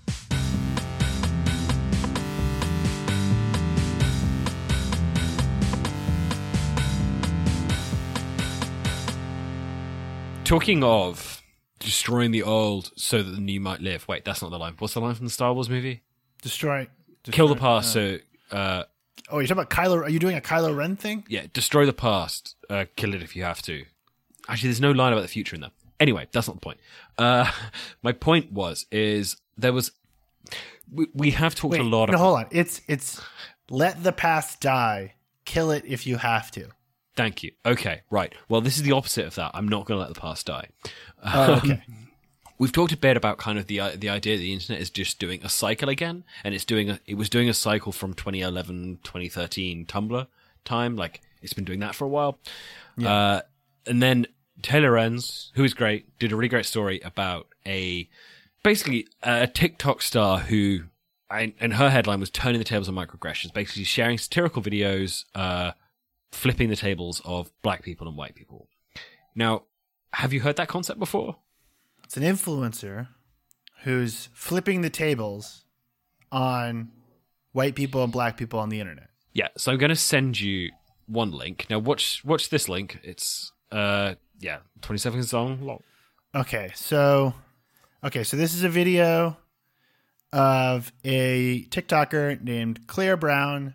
Talking of destroying the old so that the new might live. Wait, that's not the line. What's the line from the Star Wars movie? Destroy. Kill the destroy- past. So, uh, Oh, you're talking about Kylo? Are you doing a Kylo Ren thing? yeah, destroy the past. Uh, kill it if you have to. Actually, there's no line about the future in that. Anyway, that's not the point. Uh, my point was is there was we, we have talked Wait, a lot no, of hold on. It's it's let the past die. Kill it if you have to. Thank you. Okay, right. Well, this is the opposite of that. I'm not going to let the past die. Oh, okay. We've talked a bit about kind of the uh, the idea that the internet is just doing a cycle again, and it's doing a, it was doing a cycle from 2011, 2013 Tumblr time. Like it's been doing that for a while. Uh, and then Taylor Enns, who is great, did a really great story about a basically a TikTok star who. And and her headline was turning the tables on microaggressions, basically sharing satirical videos, uh, flipping the tables of black people and white people. Now, have you heard that concept before? It's an influencer who's flipping the tables on white people and black people on the internet. Yeah, so I'm going to send you one link. Now watch watch this link. It's uh yeah, 20 seconds long. long. Okay, so okay, so this is a video of a TikToker named Claire Brown,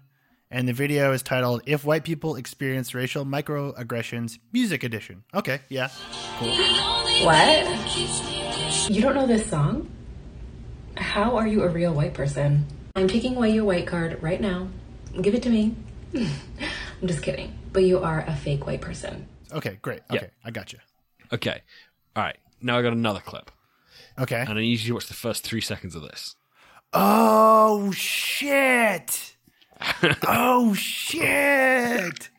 and the video is titled "If White People Experience Racial Microaggressions: Music Edition." Okay, yeah, cool. What? You don't know this song? How are you a real white person? I'm taking away your white card right now. Give it to me. I'm just kidding. But you are a fake white person. Okay, great. Yeah. Okay, I got you. Okay. All right. Now I got another clip, Okay. and I need you to watch the first three seconds of this. Oh shit! oh shit!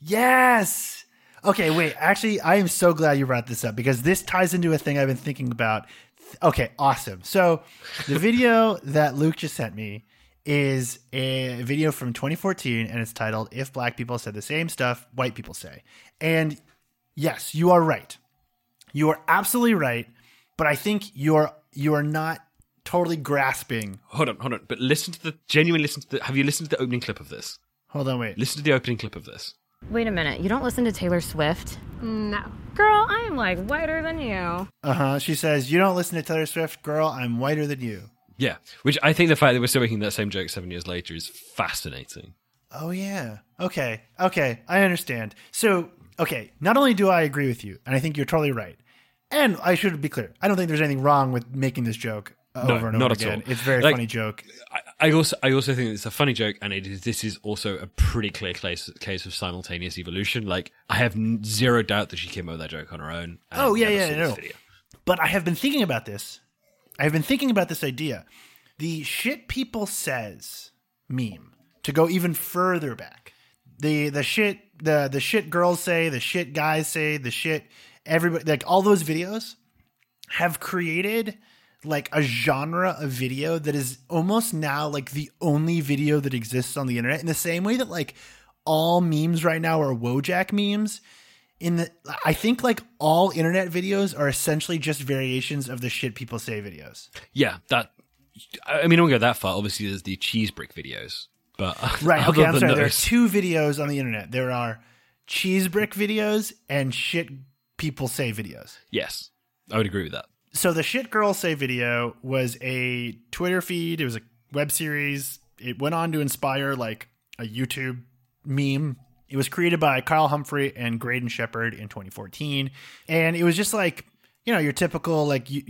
Yes. Okay, wait. Actually, I am so glad you brought this up because this ties into a thing I've been thinking about. Okay, awesome. So, the video that Luke just sent me is a video from 2014 and it's titled If Black People Said the Same Stuff White People Say. And yes, you are right. You are absolutely right, but I think you're you are not totally grasping. Hold on, hold on. But listen to the genuine. Listen to the. Have you listened to the opening clip of this? Hold on, wait. Listen to the opening clip of this. Wait a minute, you don't listen to Taylor Swift? No. Girl, I am like whiter than you. Uh huh. She says, "You don't listen to Taylor Swift, girl. I'm whiter than you." Yeah, which I think the fact that we're still making that same joke seven years later is fascinating. Oh yeah. Okay. Okay. I understand. So, okay. Not only do I agree with you, and I think you're totally right, and I should be clear. I don't think there's anything wrong with making this joke No, over and not over at all. again. It's a very Like- funny joke. I, I also I also think it's a funny joke, and it is, this is also a pretty clear case case of simultaneous evolution. Like I have n- zero doubt that she came up with that joke on her own. Oh, yeah, yeah, saw I this know. video. But I have been thinking about this. I have been thinking about this idea. The shit people says meme to go even further back. The the shit the the shit girls say, the shit guys say, the shit everybody like all those videos have created like a genre of video that is almost now like the only video that exists on the internet in the same way that like all memes right now are Wojak memes in the I think like all internet videos are essentially just variations of the shit people say videos. Yeah, that. I mean, I don't go that far. Obviously, there's the cheese brick videos, but Right. Okay, I'm sorry. There are two videos on the internet. There are cheese brick videos and shit people say videos. Yes, I would agree with that. So the shit girls say video was a Twitter feed. It was a web series. It went on to inspire like a YouTube meme. It was created by Kyle Humphrey and Graydon Sheppard in 2014, and it was just like you know your typical like you,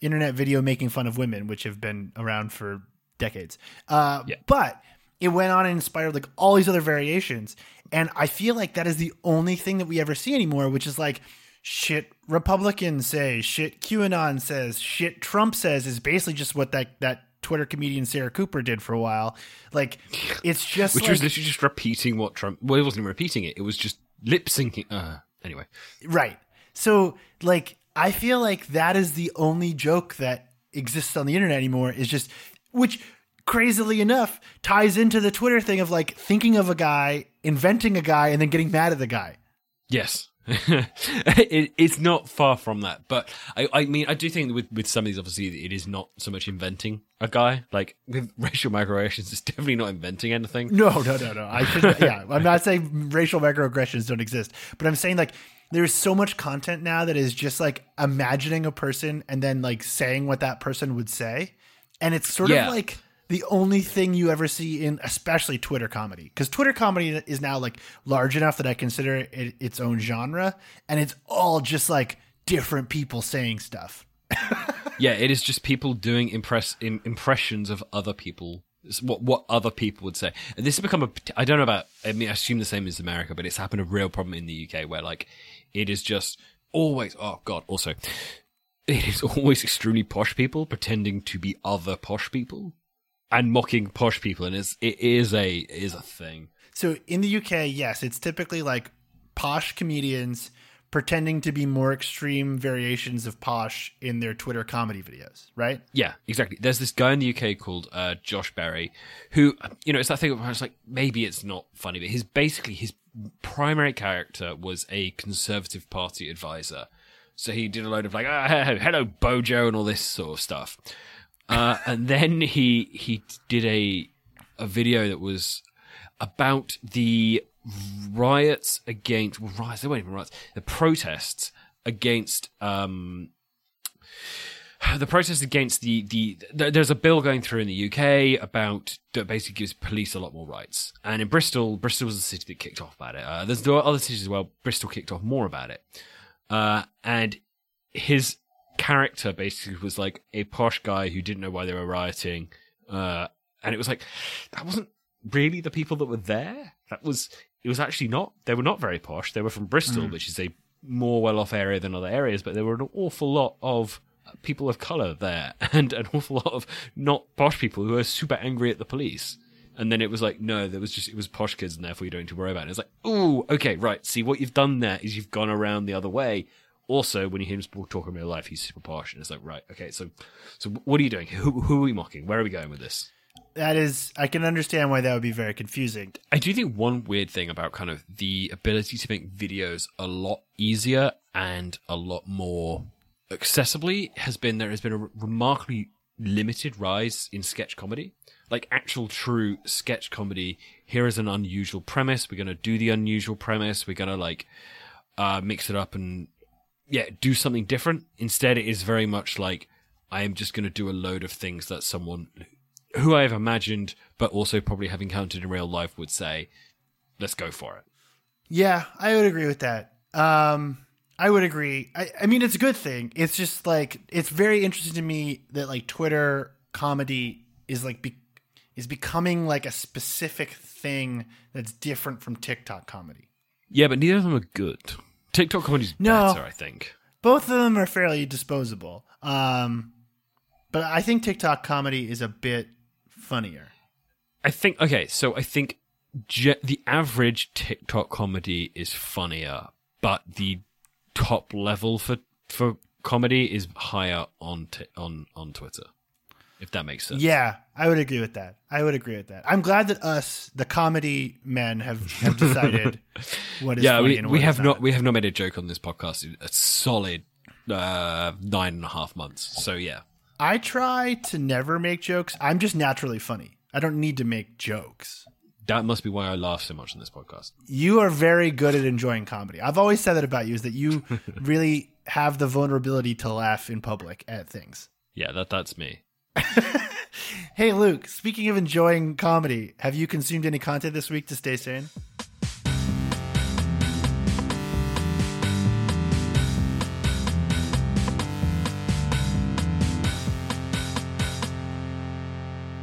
internet video making fun of women, which have been around for decades. Uh, Yeah. But it went on and inspired like all these other variations, and I feel like that is the only thing that we ever see anymore, which is like shit Republicans say, shit QAnon says, shit Trump says is basically just what that that Twitter comedian Sarah Cooper did for a while. Like it's just Which like, was literally just repeating what Trump. Well, it wasn't even repeating it. It was just lip syncing. Uh, anyway, right. So like I feel like that is the only joke that exists on the internet anymore is just which crazily enough ties into the Twitter thing of like thinking of a guy, inventing a guy, and then getting mad at the guy. yes. it, it's not far from that, but I, I mean, I do think with with some of these, obviously, it is not so much inventing a guy. Like with racial microaggressions, it's definitely not inventing anything. No, no, no, no. I should, yeah, I'm not saying racial microaggressions don't exist, but I'm saying like there's so much content now that is just like imagining a person and then like saying what that person would say, and it's sort Yeah. of like the only thing you ever see in especially Twitter comedy because Twitter comedy is now like large enough that I consider it its own genre, and it's all just like different people saying stuff. Yeah, it is just people doing impress im- impressions of other people. It's what what other people would say, and this has become a. I don't know about. I mean, I assume the same as America, but it's happened a real problem in the UK where like it is just always. Oh God! Also, it is always extremely posh people pretending to be other posh people and mocking posh people, and it's it is a it is a thing. So in the UK, yes, it's typically like posh comedians pretending to be more extreme variations of posh in their Twitter comedy videos, right? Yeah, exactly. There's this guy in the UK called uh, Josh Berry, who you know it's that thing where it's like maybe it's not funny, but his basically his primary character was a Conservative Party advisor. So he did a load of like, ah, hello Bojo and all this sort of stuff. Uh, and then he he did a a video that was about the riots against well, riots. They weren't even riots. The protests against um, the protests against the, the th- there's a bill going through in the UK about that basically gives police a lot more rights. And in Bristol, Bristol was the city that kicked off about it. Uh, there's other cities as well. Bristol kicked off more about it. Uh, and his character basically was like a posh guy who didn't know why they were rioting. Uh, and it was like that wasn't really the people that were there. That was it was actually not. They were not very posh. They were from Bristol, which is a more well-off area than other areas, but there were an awful lot of people of color there, and an awful lot of not posh people who were super angry at the police. And then it was like, no, there was just it was posh kids, and therefore you don't need to worry about it. It's like, ooh, okay, right. See, what you've done there is you've gone around the other way. Also, when you hear him talk in real life, he's super posh, and it's like, right, okay, so, so what are you doing? Who, who are we mocking? Where are we going with this? That is, I can understand why that would be very confusing. I do think one weird thing about kind of the ability to make videos a lot easier and a lot more accessibly has been there has been a remarkably limited rise in sketch comedy. Like actual true sketch comedy. Here is an unusual premise. We're going to do the unusual premise. We're going to like uh, mix it up and yeah, do something different. Instead, it is very much like I am just going to do a load of things that someone who I have imagined, but also probably have encountered in real life would say, let's go for it. Yeah, I would agree with that. Um, I would agree. I, I mean, it's a good thing. It's just like it's very interesting to me that like Twitter comedy is like be, is becoming like a specific thing that's different from TikTok comedy. Yeah, but neither of them are good. TikTok comedy's No. better, I think. Both of them are fairly disposable. Um, but I think TikTok comedy is a bit funnier. I think okay, so I think ge- the average TikTok comedy is funnier, but the top level for for comedy is higher on t- on on Twitter. If that makes sense. Yeah, I would agree with that. I would agree with that. I'm glad that us, the comedy men, have, have decided what is yeah, funny we, and what we have not. not we have not made a joke on this podcast in a solid uh, nine and a half months. So yeah, I try to never make jokes. I'm just naturally funny. I don't need to make jokes. that must be why I laugh so much on this podcast. You are very good at enjoying comedy. I've always said that about you is that you really have the vulnerability to laugh in public at things. Yeah, that that's me. Hey Luke, speaking of enjoying comedy, have you consumed any content this week to stay sane?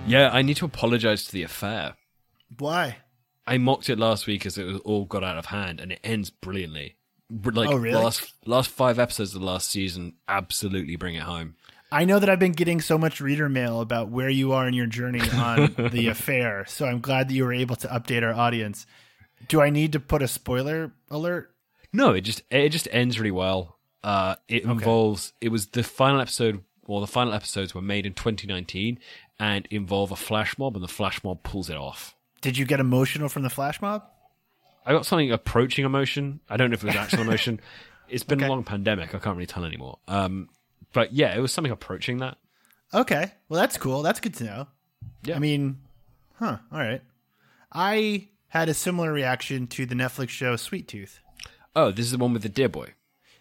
Yeah, I need to apologize to the affair. Why? I mocked it last week as it was all got out of hand, and it ends brilliantly. Like Oh, really? last last five episodes of the last season, absolutely bring it home. I know that I've been getting so much reader mail about where you are in your journey on the affair, so I'm glad that you were able to update our audience. Do I need to put a spoiler alert? No, it just it just ends really well. Uh, it involves it was the final episode. Well, the final episodes were made in 2019 and involve a flash mob, and the flash mob pulls it off. Did you get emotional from the flash mob? I got something approaching emotion. I don't know if it was actual emotion. It's been Okay. a long pandemic. I can't really tell anymore. Um, but yeah, it was something approaching that. Okay. Well, that's cool. That's good to know. Yeah. I mean, huh. All right. I had a similar reaction to the Netflix show Sweet Tooth. Oh, this is the one with the deer boy.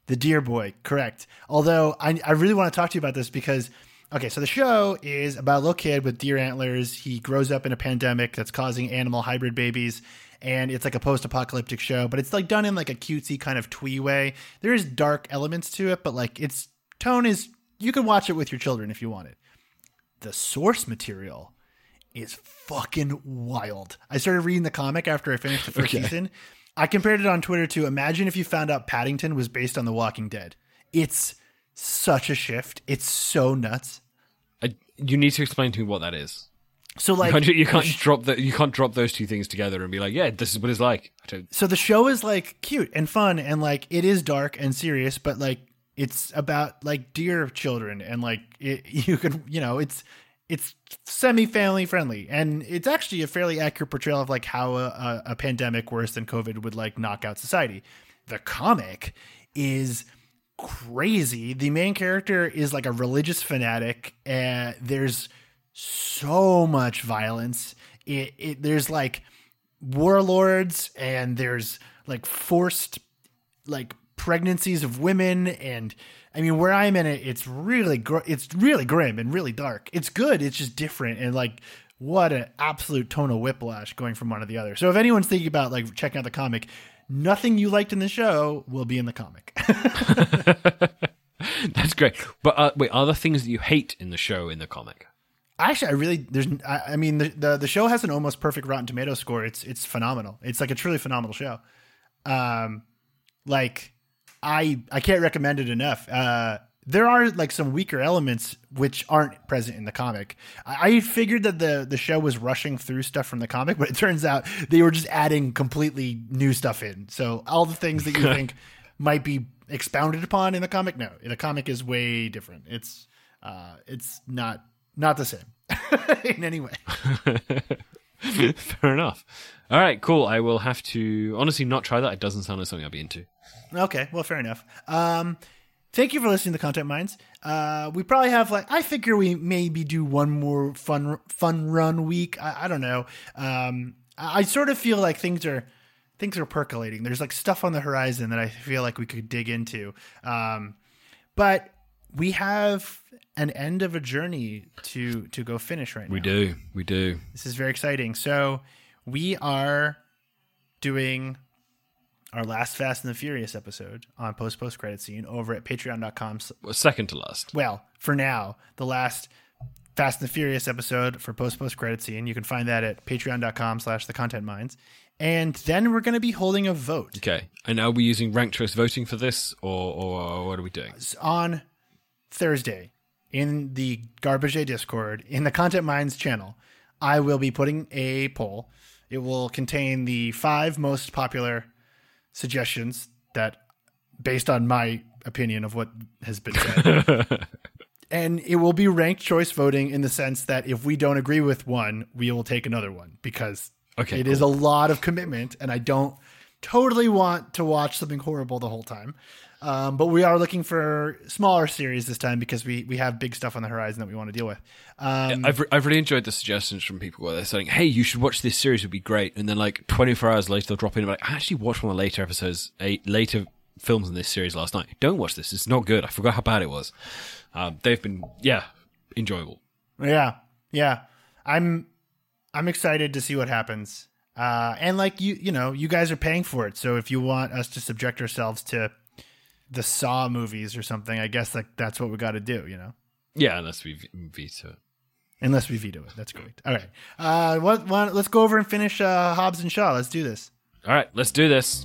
The Deer Boy, correct. Although I, I really want to talk to you about this because, okay, so the show is about a little kid with deer antlers. He grows up in a pandemic that's causing animal hybrid babies, and it's like a post apocalyptic show, but it's like done in like a cutesy kind of twee way. There is dark elements to it, but like its tone is, you can watch it with your children if you want it. The source material is fucking wild. I started reading the comic after I finished the first season. I compared it on Twitter to imagine if you found out Paddington was based on The Walking Dead. It's such a shift. It's so nuts. I, you need to explain to me what that is. So like you can't, you can't drop the, you can't drop those two things together and be like, yeah, this is what it's like. So the show is like cute and fun and like it is dark and serious, but like it's about like deer children and like it, you can you know it's it's semi family friendly and it's actually a fairly accurate portrayal of like how a, a, a pandemic worse than COVID would like knock out society. The comic is crazy. The main character is like a religious fanatic, and there's so much violence. It, it there's like warlords, and there's like forced like pregnancies of women, and I mean where I'm in it, it's really gr- it's really grim and really dark. It's good. It's just different, and like what an absolute tonal whiplash going from one to the other. So if anyone's thinking about like checking out the comic. Nothing you liked in the show will be in the comic. that's great. But uh, wait, are there things that you hate in the show in the comic? Actually, I really there's I, I mean the, the the show has an almost perfect Rotten Tomato score. It's it's phenomenal. It's like a truly phenomenal show. Um, like I I can't recommend it enough. Uh, there are like some weaker elements which aren't present in the comic. I, I figured that the the show was rushing through stuff from the comic, but it turns out they were just adding completely new stuff in. So all the things that you think might be expounded upon in the comic, no, the comic is way different. It's uh, it's not not the same in any way. Fair enough. All right, cool. I will have to honestly not try that. It doesn't sound like something I'll be into. Okay, well, fair enough. Um, thank you for listening to Content Mines. Uh, we probably have like I figure we maybe do one more fun fun run week. I, I don't know. Um, I, I sort of feel like things are things are percolating. There's like stuff on the horizon that I feel like we could dig into. Um, but we have an end of a journey to to go finish right now. We do. We do. This is very exciting. So we are doing our last Fast and the Furious episode on post post credit scene over at patreon.com. Well, second to last. Well, for now, the last Fast and the Furious episode for post post credit scene. You can find that at patreon.com slash the content mines. And then we're going to be holding a vote Okay. And are we using ranked choice voting for this, or, or what are we doing? on Thursday in the Garbage Day Discord in the Content Mines channel. I will be putting a poll. It will contain the five most popular suggestions that, based on my opinion of what has been said, and it will be ranked choice voting in the sense that if we don't agree with one, we will take another one because Okay, it is a lot of commitment, and I don't totally want to watch something horrible the whole time. Um, but we are looking for smaller series this time because we we have big stuff on the horizon that we want to deal with. Um, I've, re- I've really enjoyed the suggestions from people where they're saying, "Hey, you should watch this series; it would be great." And then like 24 hours later, they'll drop in and be like, "I actually watched one of the later episodes, a later films in this series last night. Don't watch this; it's not good. I forgot how bad it was." Um, they've been, yeah, enjoyable. Yeah, yeah. I'm I'm excited to see what happens. Uh, and like you, you know, you guys are paying for it. So if you want us to subject ourselves to the Saw movies or something, I guess like that's what we got to do. You know, Yeah, unless we veto it. unless we veto it. That's great. All right. Uh, what? what let's go over and finish uh, Hobbs and Shaw. Let's do this. All right, let's do this.